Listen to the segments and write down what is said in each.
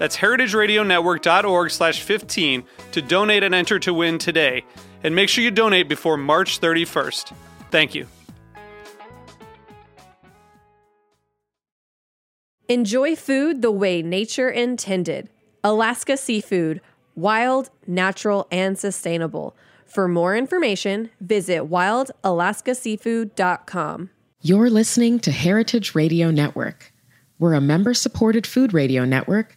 That's heritageradionetwork.org slash 15 to donate and enter to win today. And make sure you donate before March 31st. Thank you. Enjoy food the way nature intended. Alaska Seafood, wild, natural, and sustainable. For more information, visit wildalaskaseafood.com. You're listening to Heritage Radio Network. We're a member supported food radio network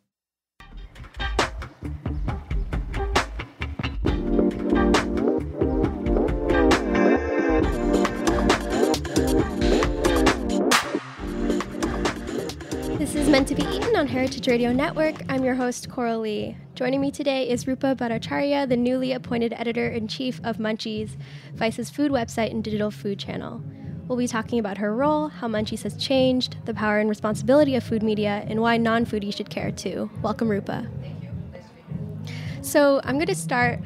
Meant to Be Eaten on Heritage Radio Network. I'm your host, Coral Lee. Joining me today is Rupa Bhattacharya, the newly appointed editor in chief of Munchies, Vice's food website and digital food channel. We'll be talking about her role, how Munchies has changed, the power and responsibility of food media, and why non foodies should care too. Welcome, Rupa. Thank you. So, I'm going to start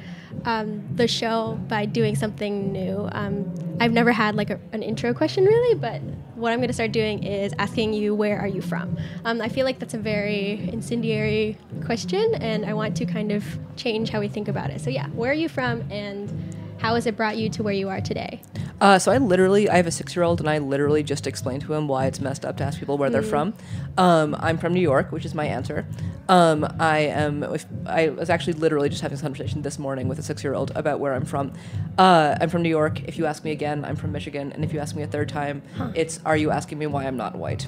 um, the show by doing something new. Um, I've never had like a, an intro question really, but what I'm going to start doing is asking you where are you from. Um, I feel like that's a very incendiary question, and I want to kind of change how we think about it. So yeah, where are you from, and how has it brought you to where you are today? Uh, so I literally, I have a six-year-old, and I literally just explained to him why it's messed up to ask people where they're from. Um, I'm from New York, which is my answer. Um, I am. If, I was actually literally just having this conversation this morning with a six-year-old about where I'm from. Uh, I'm from New York. If you ask me again, I'm from Michigan, and if you ask me a third time, it's Are you asking me why I'm not white?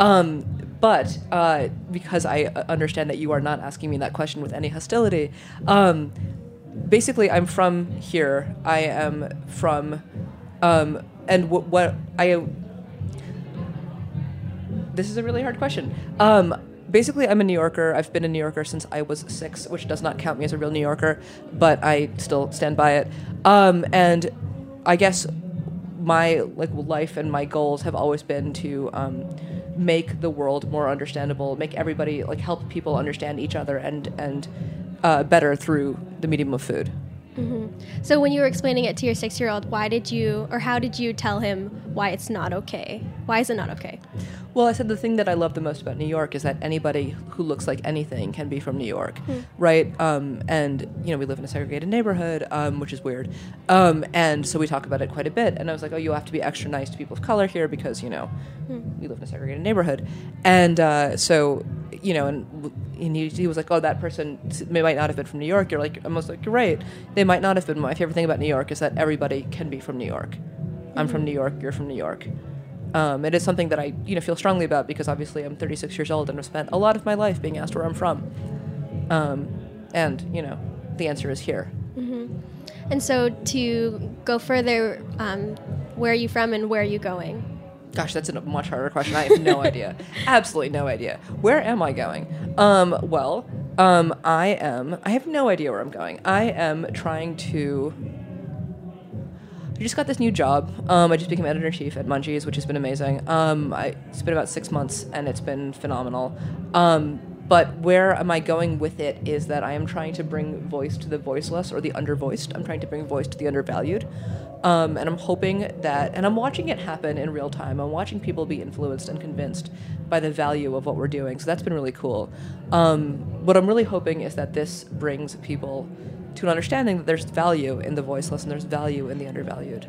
Um, but uh, because I uh, understand that you are not asking me that question with any hostility, um, basically I'm from here. I am from, um, and w- what I. This is a really hard question. Um, basically, I'm a New Yorker. I've been a New Yorker since I was six, which does not count me as a real New Yorker, but I still stand by it. Um, and I guess my like life and my goals have always been to um, make the world more understandable, make everybody like help people understand each other and and uh, better through the medium of food. So when you were explaining it to your six-year-old, why did you, or how did you tell him why it's not okay? Why is it not okay? Well, I said the thing that I love the most about New York is that anybody who looks like anything can be from New York, right? Um, and you know, we live in a segregated neighborhood, um, which is weird, um, and so we talk about it quite a bit. And I was like, oh, you have to be extra nice to people of color here because you know we live in a segregated neighborhood, and uh, so you know, and, and he, he was like, oh, that person may might not have been from New York. You're like, was like, you're right. They might not have been. My favorite thing about New York is that everybody can be from New York. I'm from New York. You're from New York. Um, it is something that I, you know, feel strongly about because obviously I'm 36 years old and I've spent a lot of my life being asked where I'm from. Um, and you know, the answer is here. And so to go further, um, where are you from and where are you going? Gosh, that's a much harder question. I have no idea. Absolutely no idea. Where am I going? Um, well, um, I am. I have no idea where I'm going. I am trying to. I just got this new job. Um, I just became editor in chief at Munchies, which has been amazing. Um, I, it's been about six months, and it's been phenomenal. Um, but where am I going with it is that I am trying to bring voice to the voiceless or the undervoiced. I'm trying to bring voice to the undervalued. Um, and I'm hoping that, and I'm watching it happen in real time. I'm watching people be influenced and convinced by the value of what we're doing. So that's been really cool. Um, what I'm really hoping is that this brings people to an understanding that there's value in the voiceless and there's value in the undervalued.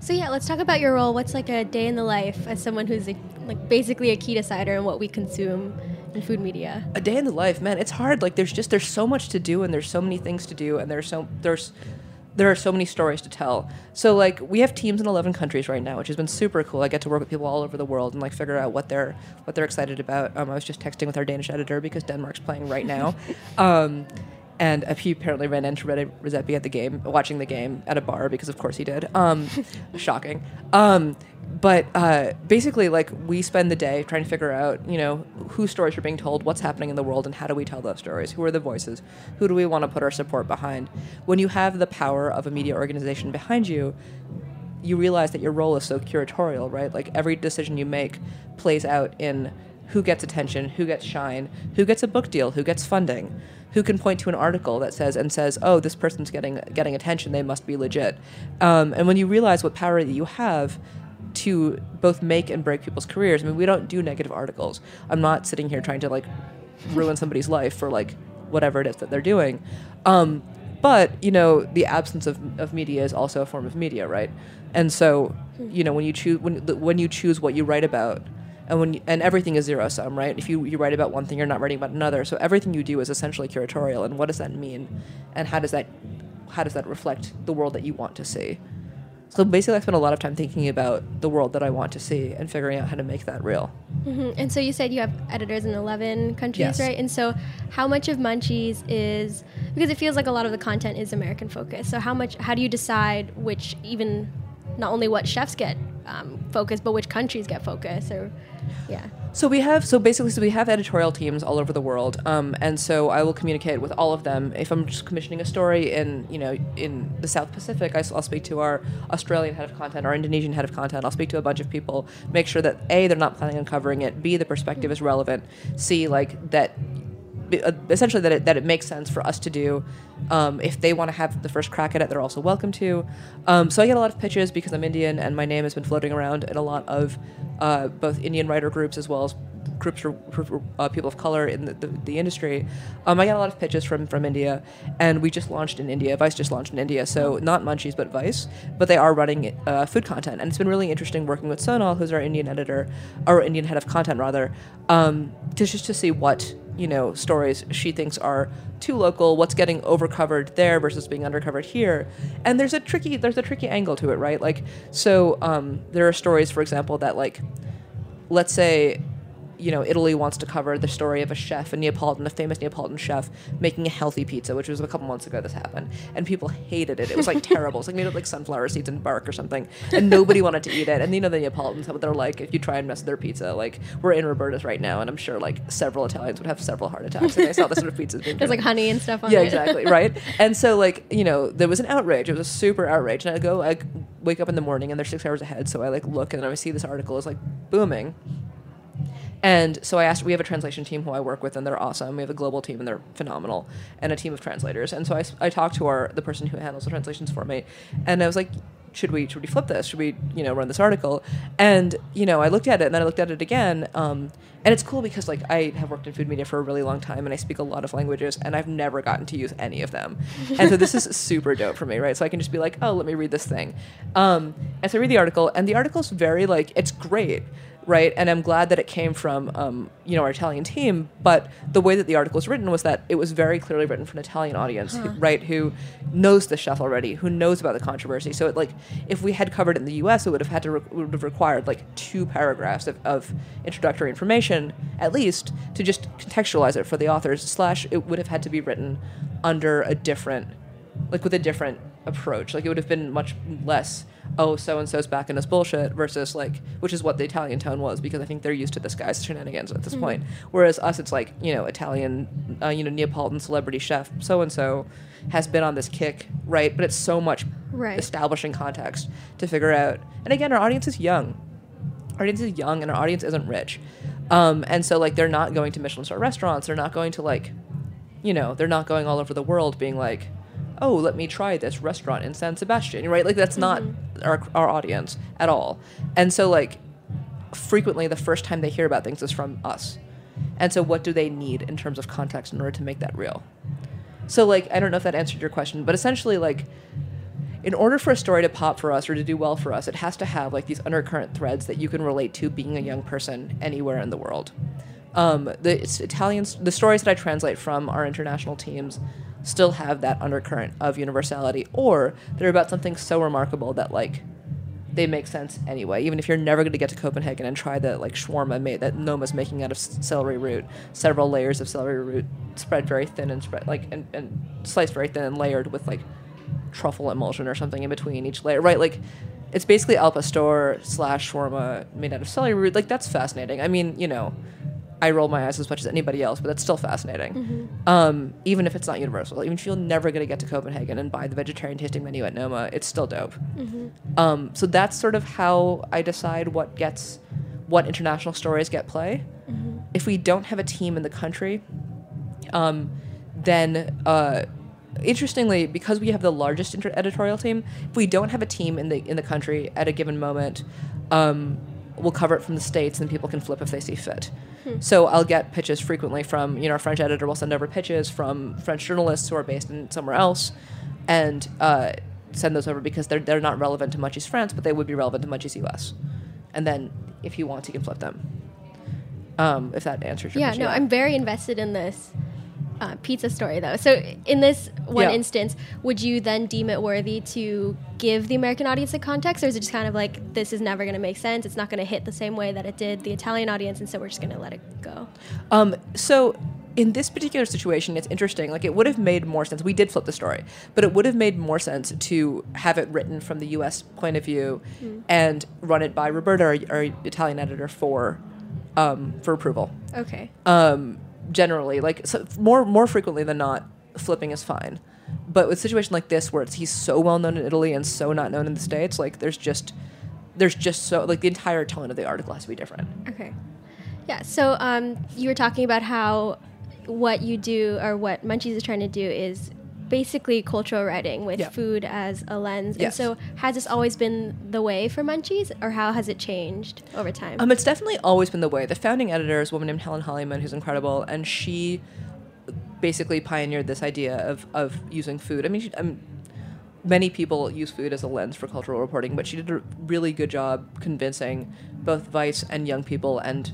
So yeah, let's talk about your role. What's like a day in the life as someone who's like, like basically a key decider in what we consume in food media? a day in the life, man, it's hard. Like there's just there's so much to do and there's so many things to do and there's so there's there are so many stories to tell. So like we have teams in 11 countries right now, which has been super cool. I get to work with people all over the world and like figure out what they're what they're excited about. Um, I was just texting with our Danish editor because Denmark's playing right now. um, and he apparently ran into Rene Redzepi at the game, watching the game at a bar because of course he did. Um, shocking. Um, but uh, basically, like we spend the day trying to figure out, you know, whose stories are being told, what's happening in the world, and how do we tell those stories? Who are the voices? Who do we want to put our support behind? When you have the power of a media organization behind you, you realize that your role is so curatorial, right? Like every decision you make plays out in who gets attention, who gets shine, who gets a book deal, who gets funding, who can point to an article that says and says, "Oh, this person's getting getting attention. They must be legit." Um, and when you realize what power that you have to both make and break people's careers, I mean, we don't do negative articles. I'm not sitting here trying to like ruin somebody's life for like whatever it is that they're doing. Um, but you know, the absence of, of media is also a form of media, right? And so, you know, when you choose when when you choose what you write about, and when you, and everything is zero sum, right? If you you write about one thing, you're not writing about another. So everything you do is essentially curatorial. And what does that mean? And how does that how does that reflect the world that you want to see? So basically, I spend a lot of time thinking about the world that I want to see and figuring out how to make that real. hmm And so you said you have editors in 11 countries, Yes. right? And so how much of Munchies is because it feels like a lot of the content is American focused. So how much how do you decide which even not only what chefs get um, focus, but which countries get focus or yeah. So we have so basically so we have editorial teams all over the world, um, and so I will communicate with all of them. If I'm just commissioning a story in you know in the South Pacific, I, will speak to our Australian head of content, our Indonesian head of content. I'll speak to a bunch of people, make sure that a they're not planning on covering it, b the perspective is relevant, c like that essentially that it, that it makes sense for us to do. Um, if they want to have the first crack at it, they're also welcome to. Um, so I get a lot of pitches because I'm Indian and my name has been floating around in a lot of uh, both Indian writer groups as well as groups for, uh, people of color in the, the, the industry. Um, I get a lot of pitches from, from India, and we just launched in India. Vice just launched in India, so not Munchies, but Vice. But they are running uh, food content, and it's been really interesting working with Sonal, who's our Indian editor, our Indian head of content rather, um, to just to see what you know stories she thinks are too local what's getting overcovered there versus being undercovered here and there's a tricky there's a tricky angle to it right like so um, there are stories for example that like let's say you know, Italy wants to cover the story of a chef, a Neapolitan, a famous Neapolitan chef, making a healthy pizza, which was a couple months ago this happened. And people hated it. It was like terrible. It's like made of like sunflower seeds and bark or something. And nobody wanted to eat it. And you know the Neapolitans, what they're like, if you try and mess with their pizza, like we're in Roberta's right now, and I'm sure like several Italians would have several heart attacks if they saw this sort of pizza being There's like honey and stuff on Yeah, it. Yeah, exactly, right? And so like, you know, there was an outrage. It was a super outrage. And I go I wake up in the morning and they're six hours ahead, so I like look and I see this article is like booming. And so I asked, we have a translation team who I work with, and they're awesome. We have a global team, and they're phenomenal, and a team of translators. And so I talked to our the person who handles the translations for me, and I was like, should we should we flip this? Should we you know run this article? And you know I looked at it, and then I looked at it again, um, and it's cool because like I have worked in food media for a really long time, and I speak a lot of languages, and I've never gotten to use any of them. and so this is super dope for me, right? So I can just be like, oh, let me read this thing, um, and so I read the article, and the article's very like it's great right? And I'm glad that it came from, um, you know, our Italian team. But the way that the article was written was that it was very clearly written for an Italian audience, who- right? Who knows the chef already, who knows about the controversy. So, it, like, if we had covered it in the U.S., it would have had to re- would have required like two paragraphs of, of introductory information, at least, to just contextualize it for the authors. Slash, it would have had to be written under a different like with a different approach. Like it would have been much less, oh, so and so's back in this bullshit versus like, which is what the Italian tone was because I think they're used to this guy's shenanigans at this point. Whereas us, it's like you know Italian, uh, you know Neapolitan celebrity chef so and so has been on this kick, right? But it's so much Right. establishing context to figure out. And again, our audience is young our audience is young and our audience isn't rich. Um, and so like they're not going to Michelin star restaurants. They're not going to like, you know, they're not going all over the world being like, oh, let me try this restaurant in San Sebastian, right? Like that's not our, our audience at all. And so like frequently the first time they hear about things is from us. And so what do they need in terms of context in order to make that real? So like I don't know if that answered your question, but essentially like in order for a story to pop for us or to do well for us, it has to have like these undercurrent threads that you can relate to being a young person anywhere in the world. Um, the Italians, the stories that I translate from our international teams still have that undercurrent of universality, or they're about something so remarkable that like they make sense anyway. Even if you're never going to get to Copenhagen and try the like shawarma made that Noma's making out of celery root, several layers of celery root spread very thin and spread like and, and sliced very thin and layered with like truffle emulsion or something in between each layer, right? Like it's basically al pastor slash shawarma made out of celery root. Like that's fascinating. I mean, you know, I roll my eyes as much as anybody else, but that's still fascinating. Um, even if it's not universal, even if you're never going to get to Copenhagen and buy the vegetarian tasting menu at Noma, it's still dope. Um, so that's sort of how I decide what gets what international stories get play. If we don't have a team in the country, um, then uh, interestingly, because we have the largest inter- editorial team, if we don't have a team in the in the country at a given moment, um, we'll cover it from the states, and people can flip if they see fit. So I'll get pitches frequently from you know our French editor will send over pitches from French journalists who are based in somewhere else, and uh, send those over because they're they're not relevant to Munchies France, but they would be relevant to Munchies US. And then if you want, you can flip them. Um, if that answers your question. Yeah, no, I'm very invested in this uh, pizza story though. So in this one Yeah. instance, would you then deem it worthy to give the American audience a context, or is it just kind of like this is never going to make sense? It's not going to hit the same way that it did the Italian audience, and so we're just going to let it go. Um, so in this particular situation, it's interesting. Like it would have made more sense. We did flip the story, but it would have made more sense to have it written from the U.S. point of view and run it by Roberta, our, our Italian editor, for um, for approval. Okay. Um, generally, like so more more frequently than not, flipping is fine. But with a situation like this, where it's he's so well known in Italy and so not known in the states, like there's just there's just so like the entire tone of the article has to be different. Okay. Yeah. So um, you were talking about how what you do or what Munchies is trying to do is basically cultural writing with Yeah. food as a lens. Yes. And so has this always been the way for Munchies, or how has it changed over time? Um, it's definitely always been the way. The founding editor is a woman named Helen Hollyman, who's incredible, and she basically pioneered this idea of, of using food. I mean, she, um, many people use food as a lens for cultural reporting, but she did a really good job convincing both Vice and young people and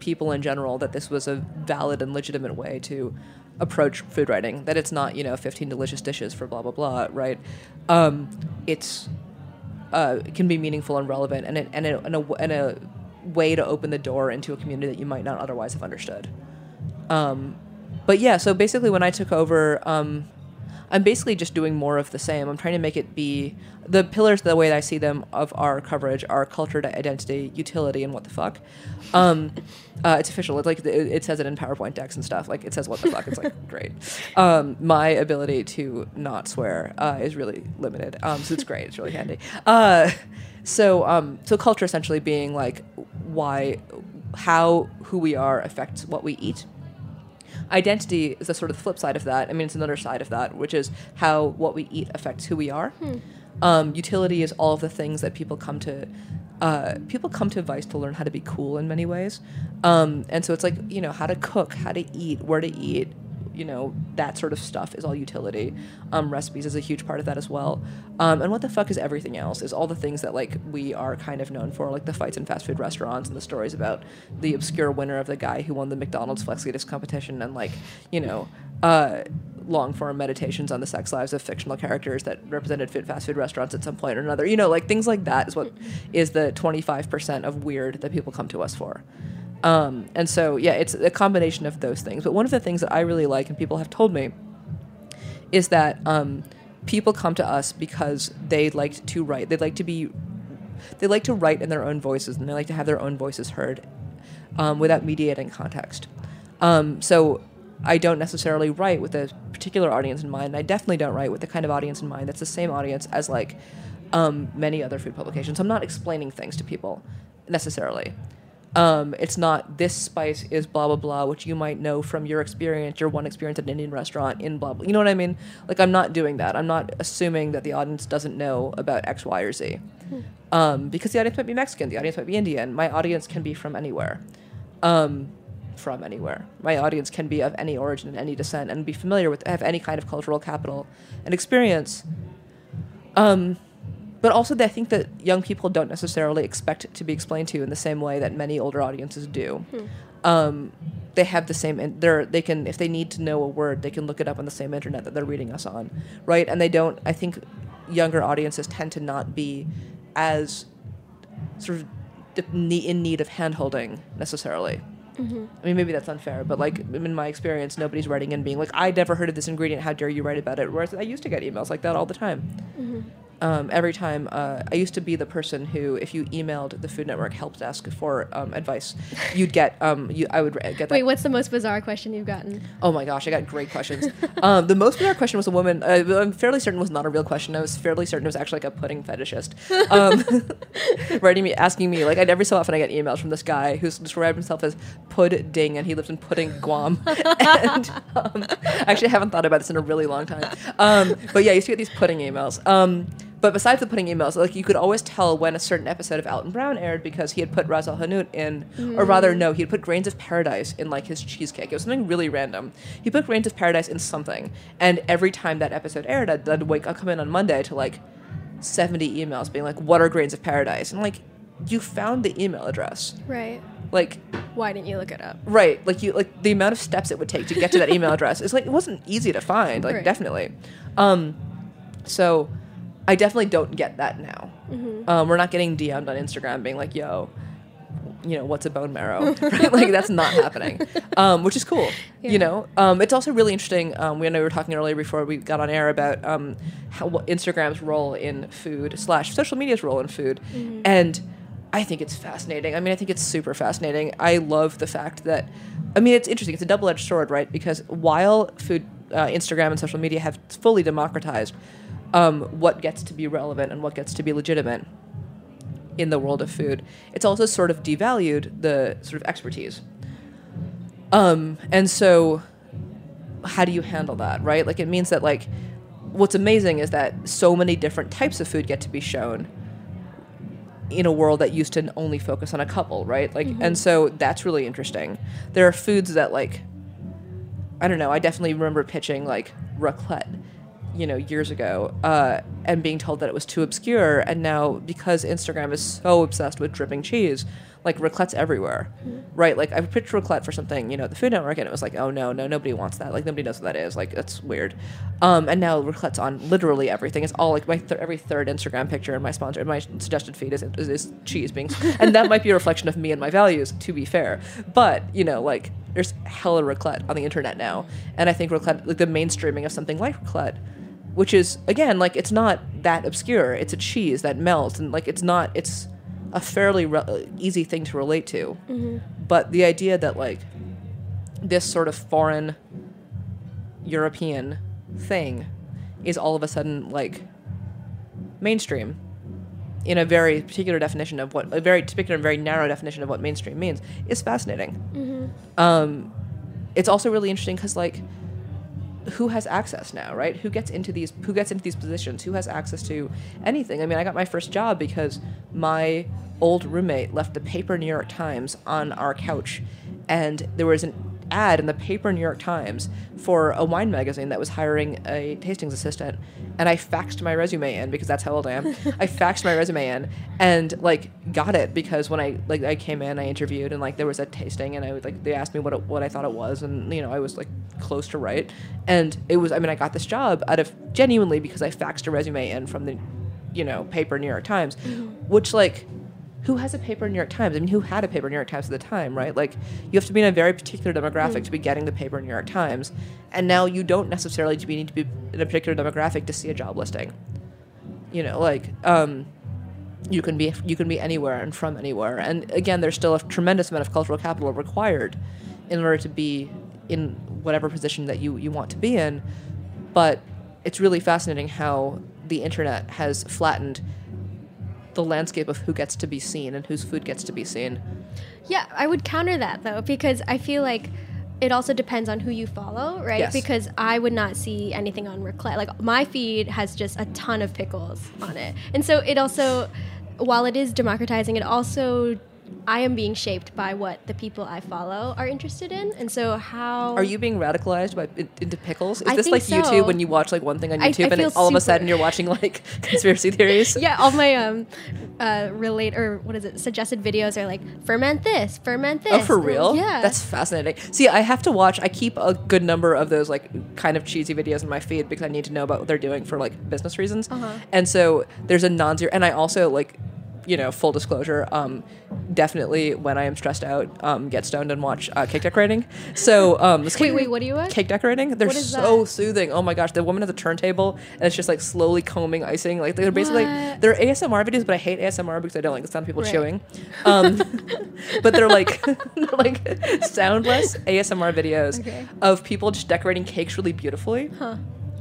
people in general that this was a valid and legitimate way to approach food writing. That it's not, you know, 15 delicious dishes for blah, blah, blah, right? Um, it's uh, can be meaningful and relevant, and it, and, it, and, a, and a way to open the door into a community that you might not otherwise have understood. Um, but yeah, so basically, when I took over, um, I'm basically just doing more of the same. I'm trying to make it be the pillars, the way that I see them, of our coverage are culture, identity, utility, and what the fuck. Um, uh, it's official. It's like it, it says it in PowerPoint decks and stuff. Like it says what the fuck. It's like great. Um, my ability to not swear uh, is really limited, um, so it's great. It's really handy. Uh, so um, so culture essentially being like why, how, who we are affects what we eat identity is the sort of the flip side of that. I mean, it's another side of that, which is how what we eat affects who we are. Um, utility is all of the things that people come to. Uh, people come to Vice to learn how to be cool in many ways, um, and so it's like you know how to cook, how to eat, where to eat, you know that sort of stuff is all utility. Um, recipes is a huge part of that as well. Um, and what the fuck is everything else? Is all the things that like we are kind of known for, like the fights in fast food restaurants and the stories about the obscure winner of the guy who won the McDonald's Flexitas competition, and like you know. Uh, long form meditations on the sex lives of fictional characters that represented fit fast food restaurants at some point or another. You know, like things like that is what is the 25% of weird that people come to us for. Um, and so, yeah, it's a combination of those things. But one of the things that I really like, and people have told me, is that um, people come to us because they like to write. They like to be, they like to write in their own voices, and they like to have their own voices heard um, without mediating context. Um, so I don't necessarily write with a particular audience in mind. And I definitely don't write with the kind of audience in mind that's the same audience as like um, many other food publications. I'm not explaining things to people necessarily. Um, it's not this spice is blah blah blah, which you might know from your experience, your one experience at an Indian restaurant in blah blah. You know what I mean? Like I'm not doing that. I'm not assuming that the audience doesn't know about X, Y, or Z, um, because the audience might be Mexican, the audience might be Indian. My audience can be from anywhere. Um, from anywhere. My audience can be of any origin and any descent and be familiar with have any kind of cultural capital and experience. Um, but also, I think that young people don't necessarily expect it to be explained to in the same way that many older audiences do. Hmm. Um, they have the same. in- They're they can if they need to know a word, they can look it up on the same internet that they're reading us on, right? And they don't. I think younger audiences tend to not be as sort of in need of handholding necessarily. Mm-hmm. I mean, maybe that's unfair, but like in my experience, nobody's writing in being like, "I never heard of this ingredient. How dare you write about it?" Whereas I used to get emails like that all the time. Mm-hmm. Um, every time, uh, I used to be the person who, if you emailed the Food Network help desk for um, advice, you'd get. Um, you, I would get that. Wait, what's the most bizarre question you've gotten? Oh my gosh, I got great questions. um, the most bizarre question was a woman. Uh, I'm fairly certain was not a real question. I was fairly certain it was actually like a pudding fetishist, um, writing me, asking me like. I'd, every so often, I get emails from this guy who's described himself as Pudding, and he lives in Pudding, Guam. and um, actually, I haven't thought about this in a really long time. Um, but yeah, I used to get these pudding emails. But besides the putting emails, like you could always tell when a certain episode of Alton Brown aired because he had put Ras Al Hanout in, or rather, no, he had put Grains of Paradise in like his cheesecake. It was something really random. He put Grains of Paradise in something, and every time that episode aired, I'd, I'd wake, I'd come in on Monday to like seventy emails being like, "What are Grains of Paradise?" And like, you found the email address, Right. like Why didn't you look it up? right like you like the amount of steps it would take to get to that email address is like it wasn't easy to find like Right. definitely um so i definitely don't get that now um, we're not getting dm'd on instagram being like yo you know what's a bone marrow right like that's not happening um, which is cool Yeah. you know um, it's also really interesting um, we I know we were talking earlier before we got on air about um, how instagram's role in food slash social media's role in food and I think it's fascinating. I mean, I think it's super fascinating. I love the fact that, I mean, it's interesting. It's a double edged sword, right? Because while food, uh, Instagram and social media have fully democratized um, what gets to be relevant and what gets to be legitimate in the world of food, it's also sort of devalued the sort of expertise. Um, and so, how do you handle that, right? Like, it means that, like, what's amazing is that so many different types of food get to be shown in a world that used to only focus on a couple, right? Like, and so that's really interesting. There are foods that, like, I don't know. I definitely remember pitching like raclette, you know, years ago, uh, and being told that it was too obscure. And now, because Instagram is so obsessed with dripping cheese, like raclette's everywhere, right? Like I pitched raclette for something, you know, the Food Network, and it was like, oh no, no, nobody wants that. Like nobody knows what that is. Like that's weird. Um, and now raclette's on literally everything. It's all like my th- every third Instagram picture and my sponsor, my suggested feed is, is, is cheese being, and that might be a reflection of me and my values, to be fair. But you know, like there's hella raclette on the internet now, and I think raclette, like the mainstreaming of something like raclette, which is again like it's not that obscure. It's a cheese that melts, and like it's not. It's a fairly re- uh, easy thing to relate to. Mm-hmm. But the idea that like this sort of foreign European thing is all of a sudden like mainstream in a very particular definition of what a very particular and very narrow definition of what mainstream means is fascinating. Mm-hmm. Um, it's also really interesting because like who has access now, right? Who gets into these who gets into these positions? Who has access to anything? I mean, I got my first job because my old roommate left the paper New York Times on our couch and there was an ad in the paper New York Times for a wine magazine that was hiring a tastings assistant and I faxed my resume in because that's how old I am. I faxed my resume in and like got it because when I like I came in, I interviewed and like there was a tasting and I was like they asked me what it, what I thought it was and you know I was like close to right and it was I mean I got this job out of genuinely because I faxed a resume in from the you know paper New York Times, mm-hmm. which like who has a paper in New York Times? I mean, who had a paper in New York Times at the time, right? Like, you have to be in a very particular demographic to be getting the paper in New York Times, and now you don't necessarily need to be in a particular demographic to see a job listing. You know, like, um, you can be you can be anywhere and from anywhere, and again, there's still a tremendous amount of cultural capital required in order to be in whatever position that you you want to be in, but it's really fascinating how the internet has flattened the landscape of who gets to be seen and whose food gets to be seen. Yeah, I would counter that though because I feel like it also depends on who you follow, right? Yes. Because I would not see anything on raclette. Like my feed has just a ton of pickles on it, and so it also, while it is democratizing, it also I am being shaped by what the people I follow are interested in, and so how Are you being radicalized by into pickles? Is I this like so. YouTube when you watch like one thing on I- I YouTube and all of a sudden you're watching like conspiracy theories? Yeah, all my um, uh, relate or what is it? Suggested videos are like ferment this, ferment this. Oh, for real? Yeah, That's fascinating. See, I have to watch, I keep a good number of those, like, kind of cheesy videos in my feed because I need to know about what they're doing for, like, business reasons. Uh-huh. And so there's a non zero, and I also, like, you know, full disclosure, um, definitely when I am stressed out, um, get stoned and watch uh, cake decorating. So, um, this Wait, cake- wait, what do you watch? Cake decorating? They're so that? soothing. Oh my gosh, the woman has a turntable and it's just like slowly combing icing. Like they're basically What? they're ASMR videos, but I hate ASMR because I don't like the sound of people Right. chewing. Um, but they're like they're like soundless ASMR videos Okay. of people just decorating cakes really beautifully. Huh.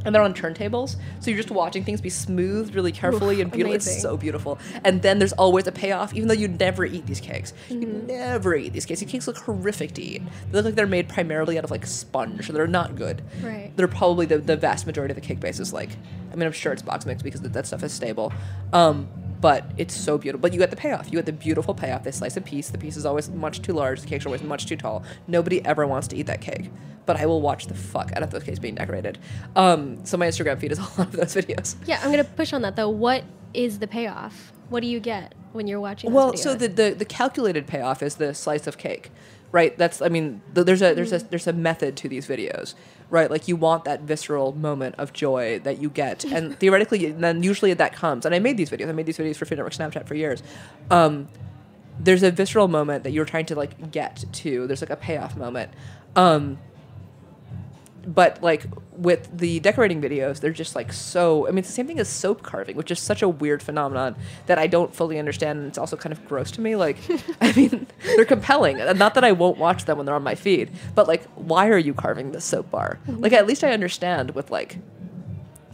And they're on turntables, so you're just watching things be smoothed really carefully Oof, and beautiful. It's so beautiful. And then there's always a payoff, even though you never eat these cakes. You Mm-hmm. never eat these cakes. These cakes look horrific to eat. They look like they're made primarily out of like sponge, they're not good. Right. They're probably the, the vast majority of the cake base is like, I mean, I'm sure it's box mix because that, that stuff is stable. Um, but it's so beautiful. But you get the payoff. You get the beautiful payoff. They slice a piece. The piece is always much too large. The cakes are always much too tall. Nobody ever wants to eat that cake. But I will watch the fuck out of those cakes being decorated. Um, so my Instagram feed is a lot of those videos. Yeah, I'm gonna push on that though. What is the payoff? What do you get when you're watching? Well, so the, the the calculated payoff is the slice of cake, right? That's I mean, th- there's a there's a there's a method to these videos, right? Like you want that visceral moment of joy that you get, and theoretically, then usually that comes. And I made these videos. I made these videos for Food Network Snapchat for years. Um, there's a visceral moment that you're trying to like get to. There's like a payoff moment. Um, but like with the decorating videos they're just like so i mean it's the same thing as soap carving which is such a weird phenomenon that i don't fully understand and it's also kind of gross to me like i mean they're compelling And not that i won't watch them when they're on my feed but like why are you carving this soap bar? Like at least i understand with like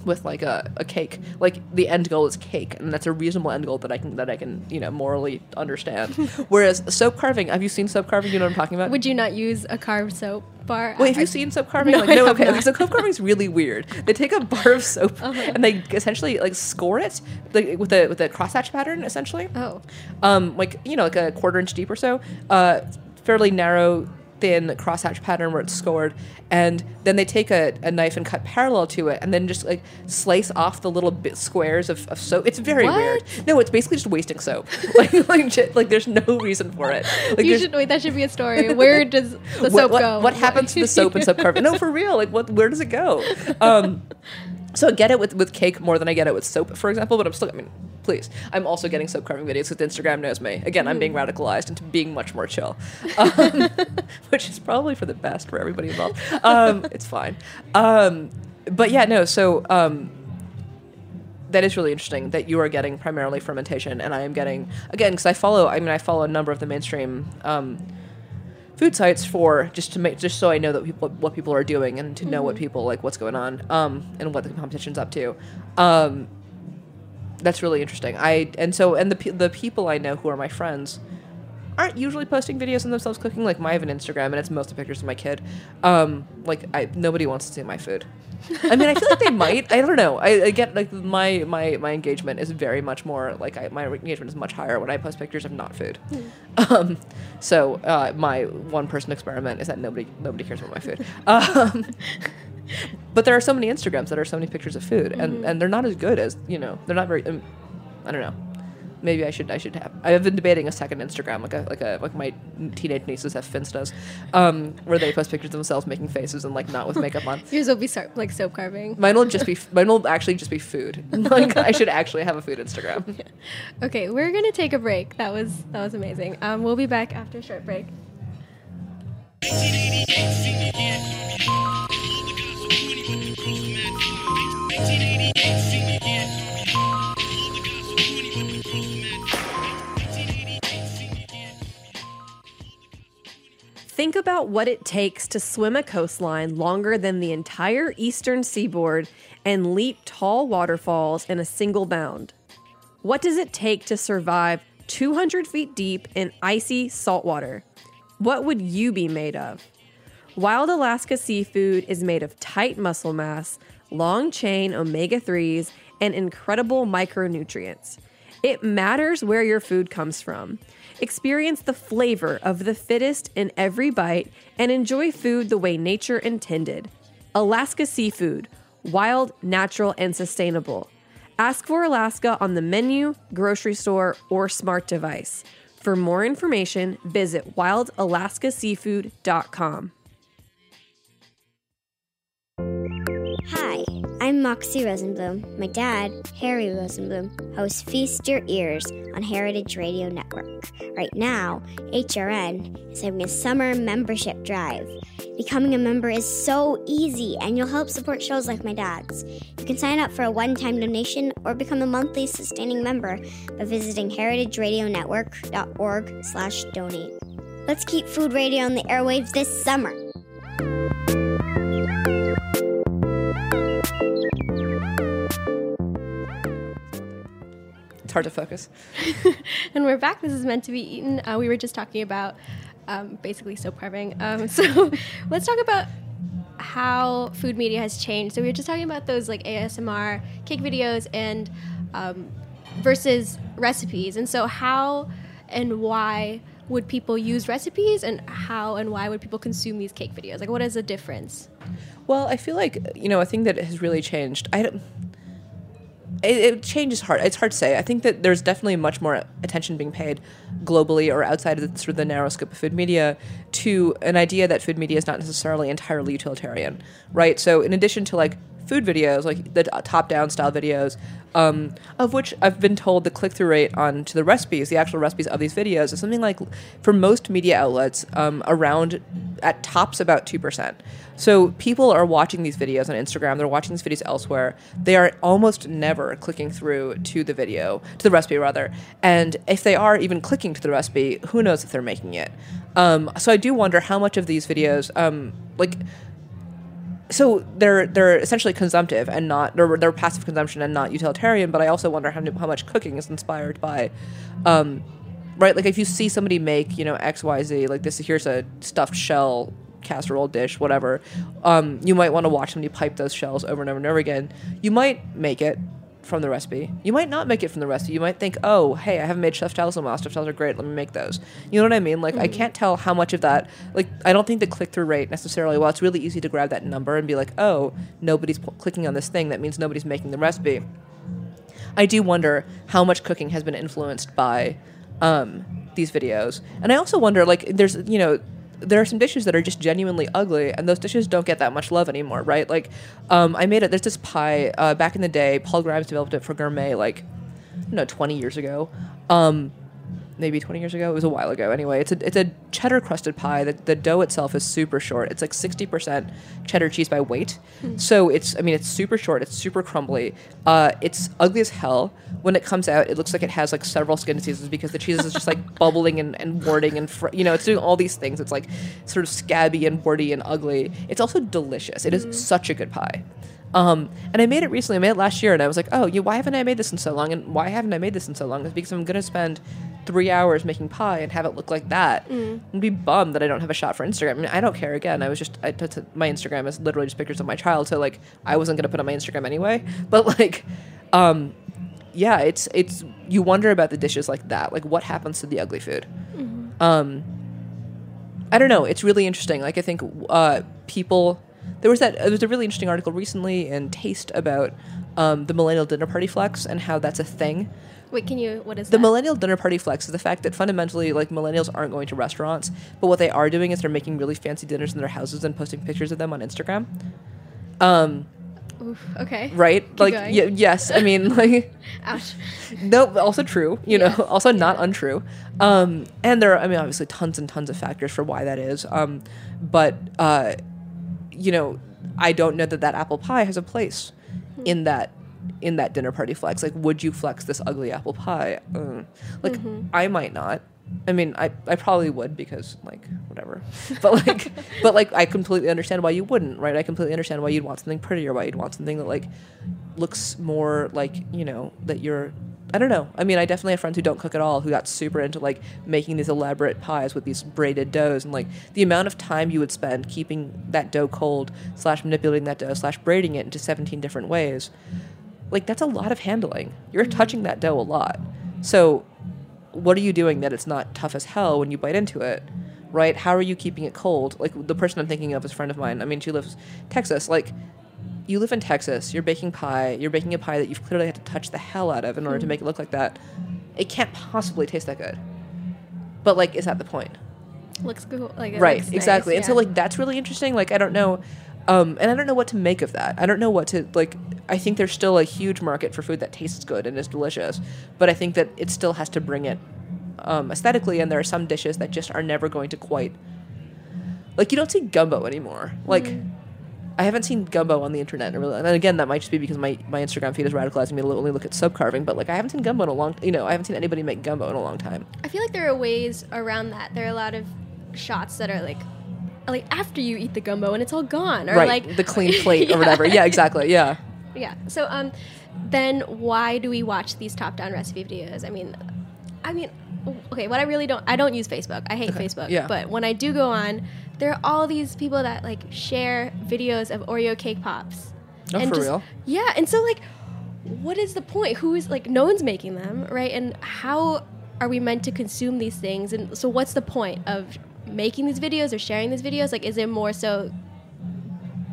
with like a, a cake like the end goal is cake and that's a reasonable end goal that i can that i can you know morally understand whereas soap carving have you seen soap carving you know what i'm talking about would you not use a carved soap bar? Wait, have you seen soap carving? No, like, no, okay. not. Because soap carving is really weird. They take a bar of soap Uh-huh. and they essentially like score it like with a with a crosshatch pattern, essentially. Oh, Um, like you know, like a quarter inch deep or so. Uh, fairly narrow, thin crosshatch pattern where it's scored, and then they take a, a knife and cut parallel to it, and then just like slice off the little bit squares of, of soap. It's very What? weird. No, it's basically just wasting soap. like like like there's no reason for it. Like you should wait. That should be a story. Where does the what, soap what, go? What happens to the soap and soap carving? No, for real. Like, what? Where does it go? Um, so I get it with with cake more than I get it with soap, for example. But I'm still. I mean, please. I'm also getting soap carving videos because Instagram knows me. Again, I'm being radicalized into being much more chill, um, which is probably for the best for everybody involved. Um, it's fine. Um, but yeah, no. So. Um, that is really interesting that you are getting primarily fermentation and I am getting again because I follow I mean I follow a number of the mainstream um, food sites for just to make just so I know that people what people are doing and to know what people like what's going on um, and what the competition's up to. Um, that's really interesting. I and so and the the people I know who are my friends aren't usually posting videos of themselves cooking. Like, I have an Instagram and it's mostly pictures of my kid. Um, like, I nobody wants to see my food. I mean, I feel like they might. I don't know. I, I get like my my my engagement is very much more like I, my engagement is much higher when I post pictures of not food. Um, so uh, my one person experiment is that nobody nobody cares about my food. Um, but there are so many Instagrams that are so many pictures of food, and, and they're not as good as you know. They're not very. Um, I don't know. Maybe I should I should have. I've been debating a second Instagram, like a like a like my teenage nieces have Finstas, um, where they post pictures of themselves making faces and like not with makeup on. Yours will be soap, like soap carving. Mine will just be mine will actually just be food. like I should actually have a food Instagram. Okay, we're gonna take a break. That was that was amazing. Um, we'll be back after a short break. Think about what it takes to swim a coastline longer than the entire eastern seaboard and leap tall waterfalls in a single bound. What does it take to survive 200 feet deep in icy saltwater? What would you be made of? Wild Alaska seafood is made of tight muscle mass, long chain omega 3s, and incredible micronutrients. It matters where your food comes from. Experience the flavor of the fittest in every bite and enjoy food the way nature intended. Alaska Seafood, wild, natural, and sustainable. Ask for Alaska on the menu, grocery store, or smart device. For more information, visit wildalaskaseafood.com. I'm Moxie Rosenblum. My dad, Harry Rosenblum, hosts Feast Your Ears on Heritage Radio Network. Right now, HRN is having a summer membership drive. Becoming a member is so easy, and you'll help support shows like my dad's. You can sign up for a one-time donation or become a monthly sustaining member by visiting heritageradionetwork.org/donate. Let's keep food radio on the airwaves this summer. It's hard to focus. and we're back. This is meant to be eaten. Uh, we were just talking about um, basically soap carving. Um, so let's talk about how food media has changed. So we were just talking about those like ASMR cake videos and um, versus recipes. And so how and why would people use recipes, and how and why would people consume these cake videos? Like, what is the difference? Well, I feel like you know a thing that has really changed. I don't. It, it changes hard. It's hard to say. I think that there's definitely much more attention being paid globally or outside of the, sort of the narrow scope of food media to an idea that food media is not necessarily entirely utilitarian, right? So in addition to like food videos, like the top-down style videos, um, of which I've been told the click-through rate on to the recipes, the actual recipes of these videos, is something like for most media outlets um, around at tops about two percent. So people are watching these videos on Instagram. They're watching these videos elsewhere. They are almost never clicking through to the video, to the recipe rather. And if they are even clicking to the recipe, who knows if they're making it? Um, so I do wonder how much of these videos, um, like so they're they're essentially consumptive and not they're, they're passive consumption and not utilitarian. But I also wonder how, how much cooking is inspired by, um, right? Like if you see somebody make you know X Y Z like this here's a stuffed shell casserole dish whatever, um, you might want to watch somebody pipe those shells over and over and over again. You might make it from the recipe. You might not make it from the recipe. You might think, oh, hey, I haven't made stuffed shells in a while. Stuffed shells are great. Let me make those. You know what I mean? Like, I can't tell how much of that. Like, I don't think the click through rate necessarily. While it's really easy to grab that number and be like, oh, nobody's p- clicking on this thing. That means nobody's making the recipe. I do wonder how much cooking has been influenced by um, these videos, and I also wonder, like, there's you know there are some dishes that are just genuinely ugly, and those dishes don't get that much love anymore, right? Like, um, I made it. There's this pie uh, back in the day. Paul Grimes developed it for gourmet, like, you know, 20 years ago. Um, maybe 20 years ago. It was a while ago. Anyway, it's a it's a cheddar crusted pie. The, the dough itself is super short. It's like 60% cheddar cheese by weight. So it's I mean it's super short. It's super crumbly. Uh, it's ugly as hell. When it comes out, it looks like it has like several skin diseases because the cheese is just like bubbling and, and warting and fr- you know it's doing all these things. It's like sort of scabby and warty and ugly. It's also delicious. It is such a good pie. Um, and I made it recently. I made it last year, and I was like, "Oh, you, why haven't I made this in so long? And why haven't I made this in so long? It's because I'm gonna spend three hours making pie and have it look like that, and be bummed that I don't have a shot for Instagram. I mean, I don't care. Again, I was just I, t- t- my Instagram is literally just pictures of my child, so like I wasn't gonna put on my Instagram anyway. But like, um, yeah, it's it's you wonder about the dishes like that. Like, what happens to the ugly food? Um, I don't know. It's really interesting. Like I think uh, people. There was that. There was a really interesting article recently in Taste about um, the millennial dinner party flex and how that's a thing. Wait, can you? What is The that? millennial dinner party flex is the fact that fundamentally, like millennials aren't going to restaurants, but what they are doing is they're making really fancy dinners in their houses and posting pictures of them on Instagram. Um, Oof, okay. right? like, going. y- yes. I mean, like. Ouch. No, also true. You Yeah. know, also not untrue. Um, and there are, I mean, obviously, tons and tons of factors for why that is. Um, but uh, you know, I don't know that that apple pie has a place in that in that dinner party flex. Like, would you flex this ugly apple pie? Uh, like, I might not. I mean, I, I probably would because like whatever, but like but like I completely understand why you wouldn't, right? I completely understand why you'd want something prettier, why you'd want something that like looks more like you know that you're. I don't know. I mean, I definitely have friends who don't cook at all who got super into like making these elaborate pies with these braided doughs and like the amount of time you would spend keeping that dough cold slash manipulating that dough slash braiding it into 17 different ways like that's a lot of handling you're touching that dough a lot so what are you doing that it's not tough as hell when you bite into it? Right? How are you keeping it cold? Like the person I'm thinking of is a friend of mine. I mean, she lives Texas. Like you live in Texas, you're baking pie, you're baking a pie that you've clearly had to touch the hell out of in order to mm. make it look like that. It can't possibly taste that good. But like, is that the point? Looks cool. Like it right looks nice, exactly and so like that's really interesting like i don't know um, and i don't know what to make of that i don't know what to like i think there's still a huge market for food that tastes good and is delicious but i think that it still has to bring it um, aesthetically and there are some dishes that just are never going to quite like you don't see gumbo anymore like Mm-hmm. I haven't seen gumbo on the internet, really. and again, that might just be because my, my Instagram feed is radicalizing me to only look at soap carving. But like, I haven't seen gumbo in a long, you know, I haven't seen anybody make gumbo in a long time. I feel like there are ways around that. There are a lot of shots that are like like after you eat the gumbo and it's all gone or right, like the clean plate Yeah. or whatever. Yeah, exactly. Yeah. Yeah. So um then why do we watch these top down recipe videos? I mean I mean okay, what I really don't I don't use Facebook. I hate Facebook. yeah. But when I do go on, there are all these people that like share videos of Oreo cake pops. Oh, for real? Yeah, and so like what is the point? Who is like no one's making them, right? And how are we meant to consume these things? And so what's the point of making these videos or sharing these videos? Like is it more so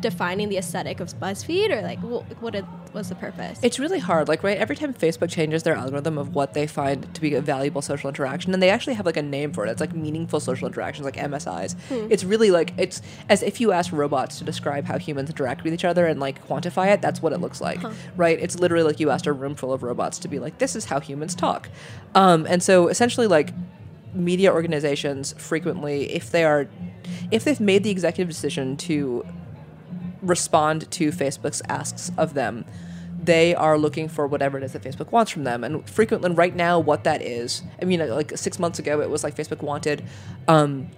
defining the aesthetic of BuzzFeed or like wh- what it, what's the purpose? It's really hard. Like, right, every time Facebook changes their algorithm of what they find to be a valuable social interaction, and they actually have like a name for it. It's like meaningful social interactions, like MSIs. It's really like it's as if you ask robots to describe how humans interact with each other and like quantify it. That's what it looks like, right? It's literally like you asked a room full of robots to be like, this is how humans talk. Um, and so essentially, like media organizations frequently, if they are, if they've made the executive decision to respond to Facebook's asks of them. They are looking for whatever it is that Facebook wants from them, and frequently, right now, what that is. I mean, like six months ago, it was like Facebook wanted um,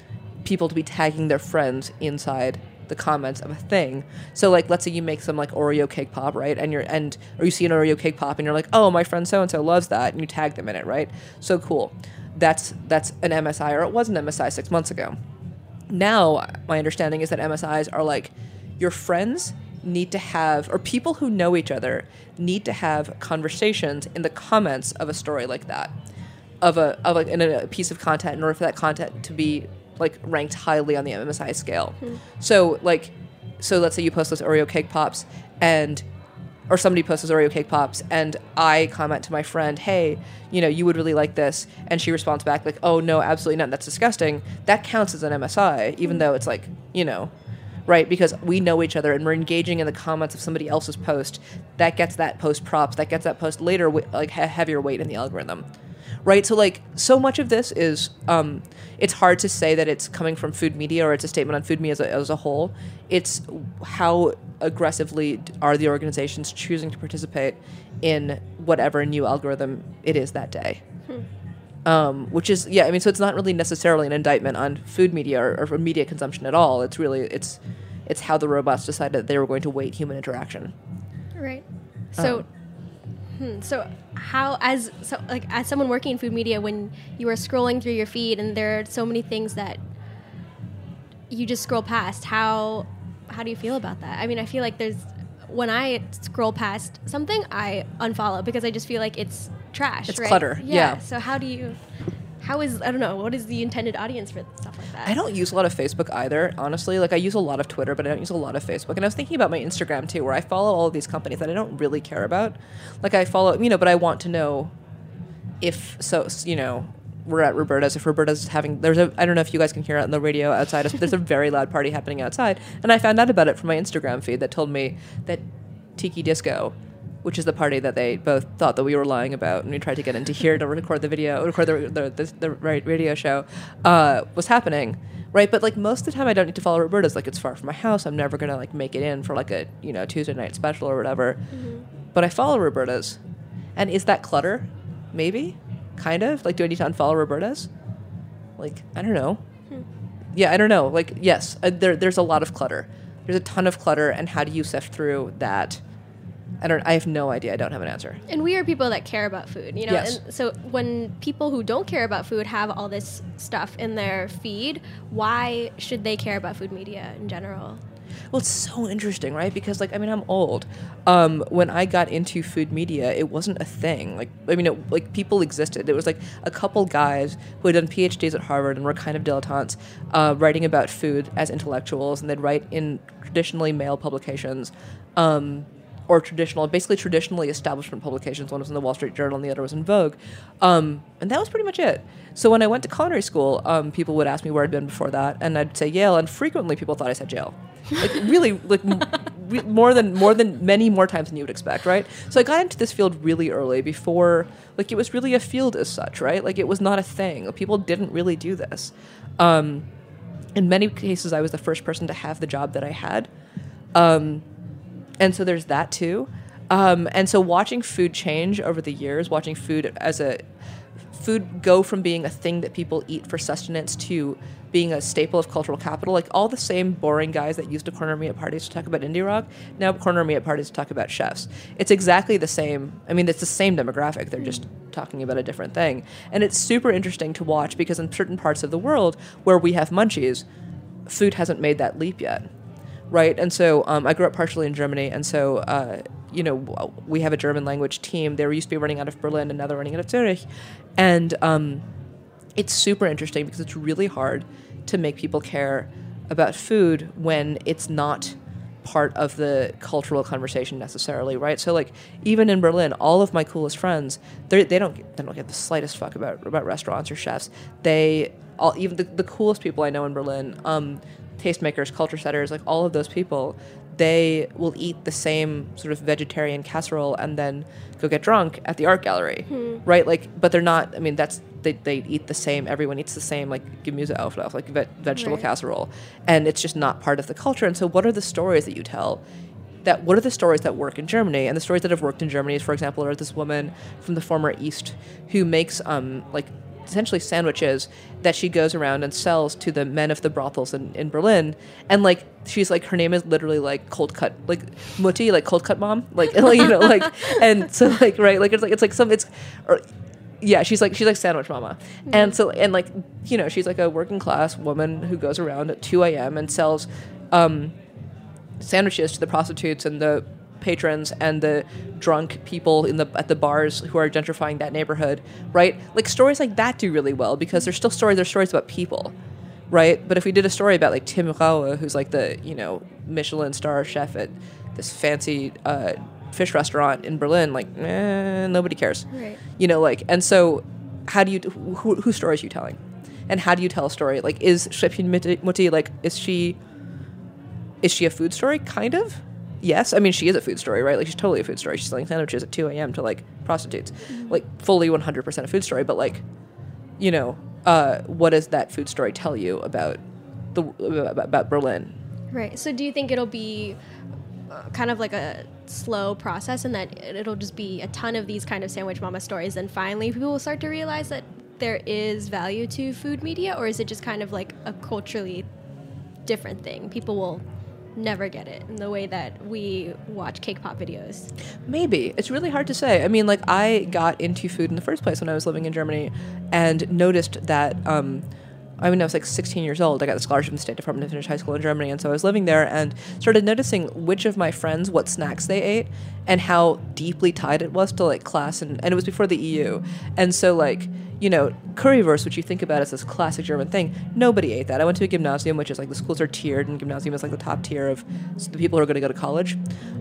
people to be tagging their friends inside the comments of a thing. So, like, let's say you make some like Oreo cake pop, right? And you're and or you see an Oreo cake pop, and you're like, oh, my friend so and so loves that, and you tag them in it, right? So cool. That's that's an MSI, or it was an MSI six months ago now my understanding is that MSIs are like your friends need to have or people who know each other need to have conversations in the comments of a story like that of a of like in a piece of content in order for that content to be like ranked highly on the MSI scale. Hmm. So like so let's say you post those Oreo cake pops and or somebody posts Oreo cake pops and I comment to my friend, hey, you know, you would really like this. And she responds back like, oh, no, absolutely not. That's disgusting. That counts as an MSI, even though it's like, you know, right? Because we know each other and we're engaging in the comments of somebody else's post. That gets that post props. That gets that post later, like he- heavier weight in the algorithm. Right, so like so much of this is, um, it's hard to say that it's coming from food media or it's a statement on food media as a, as a whole. It's how aggressively are the organizations choosing to participate in whatever new algorithm it is that day. Um, which is yeah i mean so it's not really necessarily an indictment on food media or, or media consumption at all. It's really it's it's how the robots decided that they were going to weight human interaction. Right. So, hmm, so how as so like as someone working in food media, when you are scrolling through your feed and there are so many things that you just scroll past, how how do you feel about that? I mean, I feel like there's when I scroll past something, I unfollow because I just feel like it's trash. It's right? clutter, yeah. So how do you? How is I don't know what is the intended audience for stuff like that? i don't use a lot of facebook either honestly like i use a lot of twitter but i don't use a lot of facebook and i was thinking about my instagram too where i follow all of these companies that i don't really care about like i follow you know but i want to know if so you know we're at Roberta's. If Roberta's having, there's a, I don't know if you guys can hear it on the radio outside. But there's a very loud party happening outside, and I found out about it from my Instagram feed that told me that Tiki Disco, which is the party that they both thought that we were lying about, and we tried to get into here to record the video, record the the, the, the right radio show, uh, was happening. Right, but like most of the time, I don't need to follow Roberta's. Like it's far from my house. I'm never gonna like make it in for like a you know Tuesday night special or whatever. But I follow Roberta's, and is that clutter? Maybe, kind of. Like, do I need to unfollow Roberta's? Like, I don't know. Yeah, I don't know. Like, yes, uh, there, there's a lot of clutter. There's a ton of clutter, and how do you sift through that? I don't. I have no idea. I don't have an answer. And we are people that care about food, you know. Yes. And so when people who don't care about food have all this stuff in their feed, why should they care about food media in general? well, it's so interesting, right? Because like I mean, I'm old. Um, when I got into food media, it wasn't a thing. Like I mean, it, like people existed. It was like a couple guys who had done PhDs at Harvard and were kind of dilettantes, uh, writing about food as intellectuals, and they'd write in traditionally male publications. Um, or traditional, basically traditionally establishment publications. One was in the Wall Street Journal, and the other was in Vogue, um, and that was pretty much it. So when I went to culinary school, um, people would ask me where I'd been before that, and I'd say Yale, and frequently people thought I said jail, like really, like re- more than more than many more times than you would expect, right? So I got into this field really early, before like it was really a field as such, right? Like it was not a thing. People didn't really do this. Um, in many cases, I was the first person to have the job that I had. Um, and so there's that too. Um, and so watching food change over the years, watching food as a food go from being a thing that people eat for sustenance to being a staple of cultural capital, like all the same boring guys that used to corner me at parties to talk about indie rock, now corner me at parties to talk about chefs. It's exactly the same. I mean, it's the same demographic. They're just talking about a different thing. And it's super interesting to watch because in certain parts of the world where we have munchies, food hasn't made that leap yet right? And so um, I grew up partially in Germany, and so uh, you know we have a German language team. They were used to be running out of Berlin, and now they're running out of Zurich, and um, it's super interesting because it's really hard to make people care about food when it's not part of the cultural conversation necessarily, right? So like even in Berlin, all of my coolest friends, they they don't they don't get the slightest fuck about about restaurants or chefs. They all even the, the coolest people I know in Berlin, um, tastemakers, culture setters, like all of those people, they will eat the same sort of vegetarian casserole and then go get drunk at the art gallery, right? Like, but they're not. I mean, that's they, they eat the same. Everyone eats the same like Gemüseauflauf, like ve- vegetable Right. casserole, and it's just not part of the culture. And so, what are the stories that you tell? That what are the stories that work in Germany? And the stories that have worked in Germany is, for example, are this woman from the former East who makes um like essentially sandwiches that she goes around and sells to the men of the brothels in, in Berlin. And like she's like her name is literally like cold cut like Mutti, like cold cut mom. Like, like you know, like and so like right, like it's like it's like some it's or yeah, she's like she's like sandwich mama. And so and like you know, she's like a working class woman who goes around at two AM and sells um sandwiches to the prostitutes and the patrons and the drunk people in the at the bars who are gentrifying that neighborhood, right? Like stories like that do really well because they're still stories. They're stories about people, right? But if we did a story about like Tim Raue, who's like the you know Michelin star chef at this fancy uh, fish restaurant in Berlin, like eh, nobody cares, Right. you know, like and so how do you who, whose stories are you telling? And how do you tell a story? Like, is Schweppchen Mutti like is she is she a food story? Kind of. Yes, I mean she is a food story, right? Like she's totally a food story. She's selling sandwiches at two a.m. to like prostitutes, like fully one hundred percent a food story. But like, you know, uh, what does that food story tell you about the about, about Berlin? Right. So do you think it'll be uh, kind of like a slow process and that it'll just be a ton of these kind of sandwich mama stories and finally people will start to realize that there is value to food media or is it just kind of like a culturally different thing? People will never get it in the way that we watch cake pop videos. Maybe it's really hard to say. I mean, like I got into food in the first place when I was living in Germany, and noticed that. Um, I mean, I was like 16 years old. I got the scholarship from the State Department to finish high school in Germany, and so I was living there and started noticing which of my friends what snacks they ate and how deeply tied it was to like class and, and it was before the EU. And so like you know, currywurst, which you think about as this classic German thing, nobody ate that. I went to a gymnasium, which is like the schools are tiered, and gymnasium is like the top tier of the people who are going to go to college.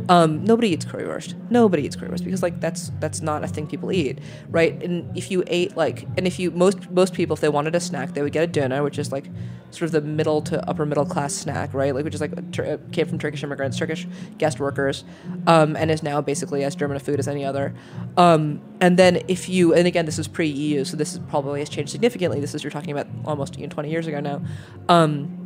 Um, nobody eats currywurst. Nobody eats currywurst because like that's that's not a thing people eat, right? And if you ate like, and if you most most people, if they wanted a snack, they would get a döner, which is like sort of the middle to upper middle class snack, right? Like which is like tur- uh, came from Turkish immigrants, Turkish guest workers, um, and is now basically as German a food as any other. Um, and then if you, and again, this is pre EU, so this is probably has changed significantly. This is you're talking about almost you know, 20 years ago now. Um,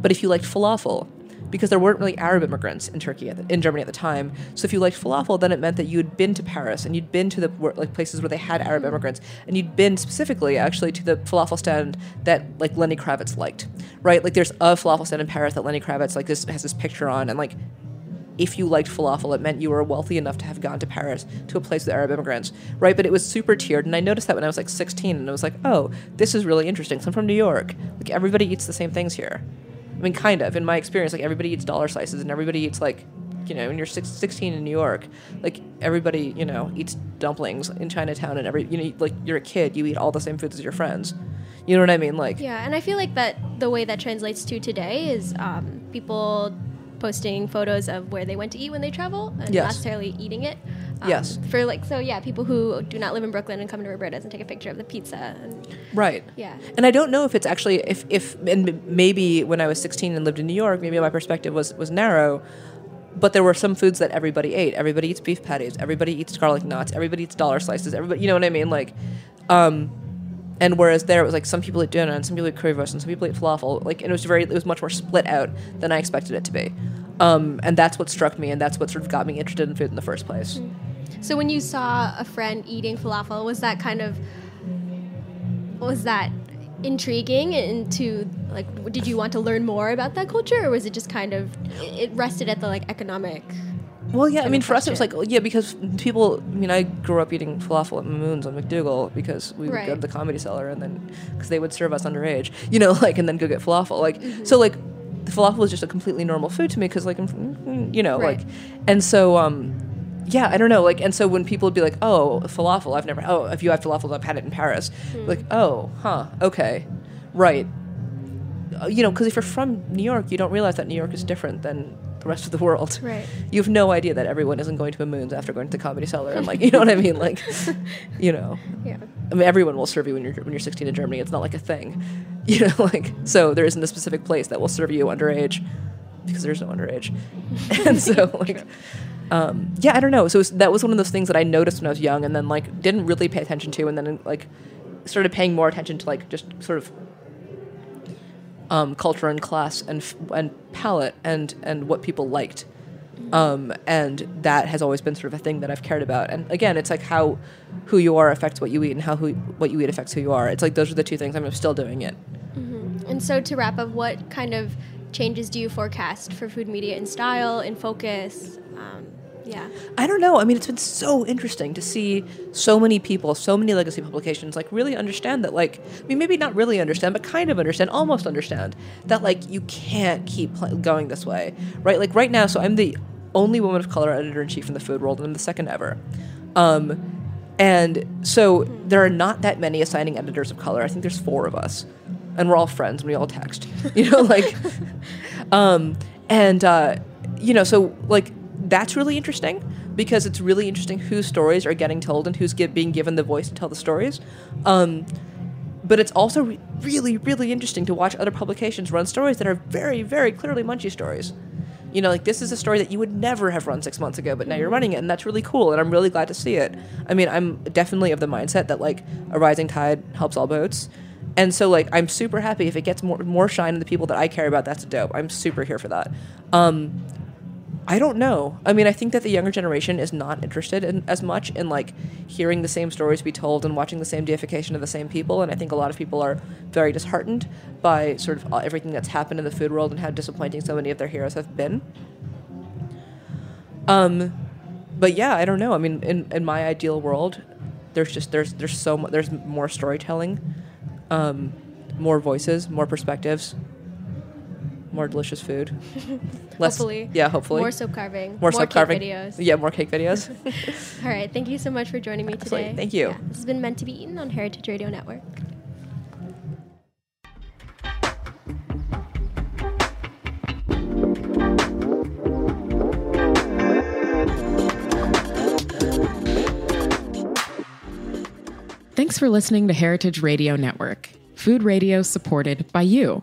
but if you liked falafel, because there weren't really Arab immigrants in Turkey the, in Germany at the time, so if you liked falafel, then it meant that you had been to Paris and you'd been to the like places where they had Arab immigrants, and you'd been specifically actually to the falafel stand that like Lenny Kravitz liked, right? Like there's a falafel stand in Paris that Lenny Kravitz like this has this picture on, and like if you liked falafel, it meant you were wealthy enough to have gone to Paris to a place with Arab immigrants, right? But it was super tiered, and I noticed that when I was like 16, and I was like, oh, this is really interesting. So I'm from New York. Like everybody eats the same things here, I mean, kind of. In my experience, like everybody eats dollar slices and everybody eats like, you know, when you're six, 16 in New York, like everybody, you know, eats dumplings in Chinatown and every, you know, like you're a kid, you eat all the same foods as your friends. You know what I mean? Like, Yeah, and I feel like that the way that translates to today is um, people posting photos of where they went to eat when they travel and Yes. not necessarily eating it. Um, Yes. For like, so yeah, people who do not live in Brooklyn and come to Roberta's and take a picture of the pizza. And, right. yeah. And I don't know if it's actually if if and maybe when I was 16 and lived in New York, maybe my perspective was was narrow. But there were some foods that everybody ate. Everybody eats beef patties. Everybody eats garlic knots. Everybody eats dollar slices. Everybody, you know what I mean? Like, um, and whereas there it was like some people eat doner and some people eat currywurst and some people eat falafel. Like, and it was very it was much more split out than I expected it to be. Um, and that's what struck me, and that's what sort of got me interested in food in the first place. So when you saw a friend eating falafel, was that kind of was that intriguing into like did you want to learn more about that culture or was it just kind of it rested at the like economic Well, yeah, I mean, for us, it was like, question. yeah, because people, I mean, I grew up eating falafel at Mamoun's on MacDougal because we would go to the comedy cellar and then, because they would serve us underage, you know, like, and then go get falafel. Like, Mm-hmm. so, like, the falafel was just a completely normal food to me because, like, I'm, you know, Right. like, and so, um, yeah, I don't know, like, and so when people would be like, oh, falafel, I've never, oh, if you had falafel, I've had it in Paris. Hmm. Like, oh, huh, okay, right. Uh, You know, because if you're from New York, you don't realize that New York is different than the rest of the world Right. you have no idea that everyone isn't going to Mamoun's after going to the comedy cellar and like you know what I mean like you know yeah I mean everyone will serve you when you're when you're 16 in Germany it's not like a thing you know like so there isn't a specific place that will serve you underage because there's no underage and so like um, yeah I don't know so was, that was one of those things that I noticed when I was young and then like didn't really pay attention to and then like started paying more attention to like just sort of um, culture and class and and palate and and what people liked. Um, and that has always been sort of a thing that I've cared about. And again, it's like how who you are affects what you eat, and how who what you eat affects who you are. It's like those are the two things. I'm still doing it. and so to wrap up what kind of changes do you forecast for food media in style in focus um, yeah I don't know. I mean, it's been so interesting to see so many people, so many legacy publications, like really understand that, like, I mean, maybe not really understand, but kind of understand, almost understand that, like, you can't keep pl- going this way, right? Like, right now, so I'm the only woman of color editor in chief in the food world, and I'm the second ever. Um, and so there are not that many assigning editors of color. I think there's four of us, and we're all friends, and we all text, you know, like, um, and uh, you know, so like that's really interesting because it's really interesting whose stories are getting told and who's get, being given the voice to tell the stories. Um, but it's also re- really, really interesting to watch other publications run stories that are very, very clearly Munchie stories. You know, like this is a story that you would never have run six months ago, but now you're running it, and that's really cool, and I'm really glad to see it. I mean, I'm definitely of the mindset that like a rising tide helps all boats, and so like I'm super happy if it gets more more shine to the people that I care about. That's dope. I'm super here for that. Um, I don't know. I mean, I think that the younger generation is not interested in as much in like hearing the same stories be told and watching the same deification of the same people. And I think a lot of people are very disheartened by sort of uh, everything that's happened in the food world and how disappointing so many of their heroes have been. Um, but yeah, I don't know. I mean, in, in my ideal world, there's just there's there's so mu- there's more storytelling, um, more voices, more perspectives, more delicious food. Less, Hopefully. yeah, hopefully more soap carving more, more soap cake carving. videos Yeah, more cake videos. all right thank you so much for joining me Absolutely. today Thank you. Yeah, this has been meant to be eaten on heritage radio network Thanks for listening to Heritage Radio Network, food radio supported by you.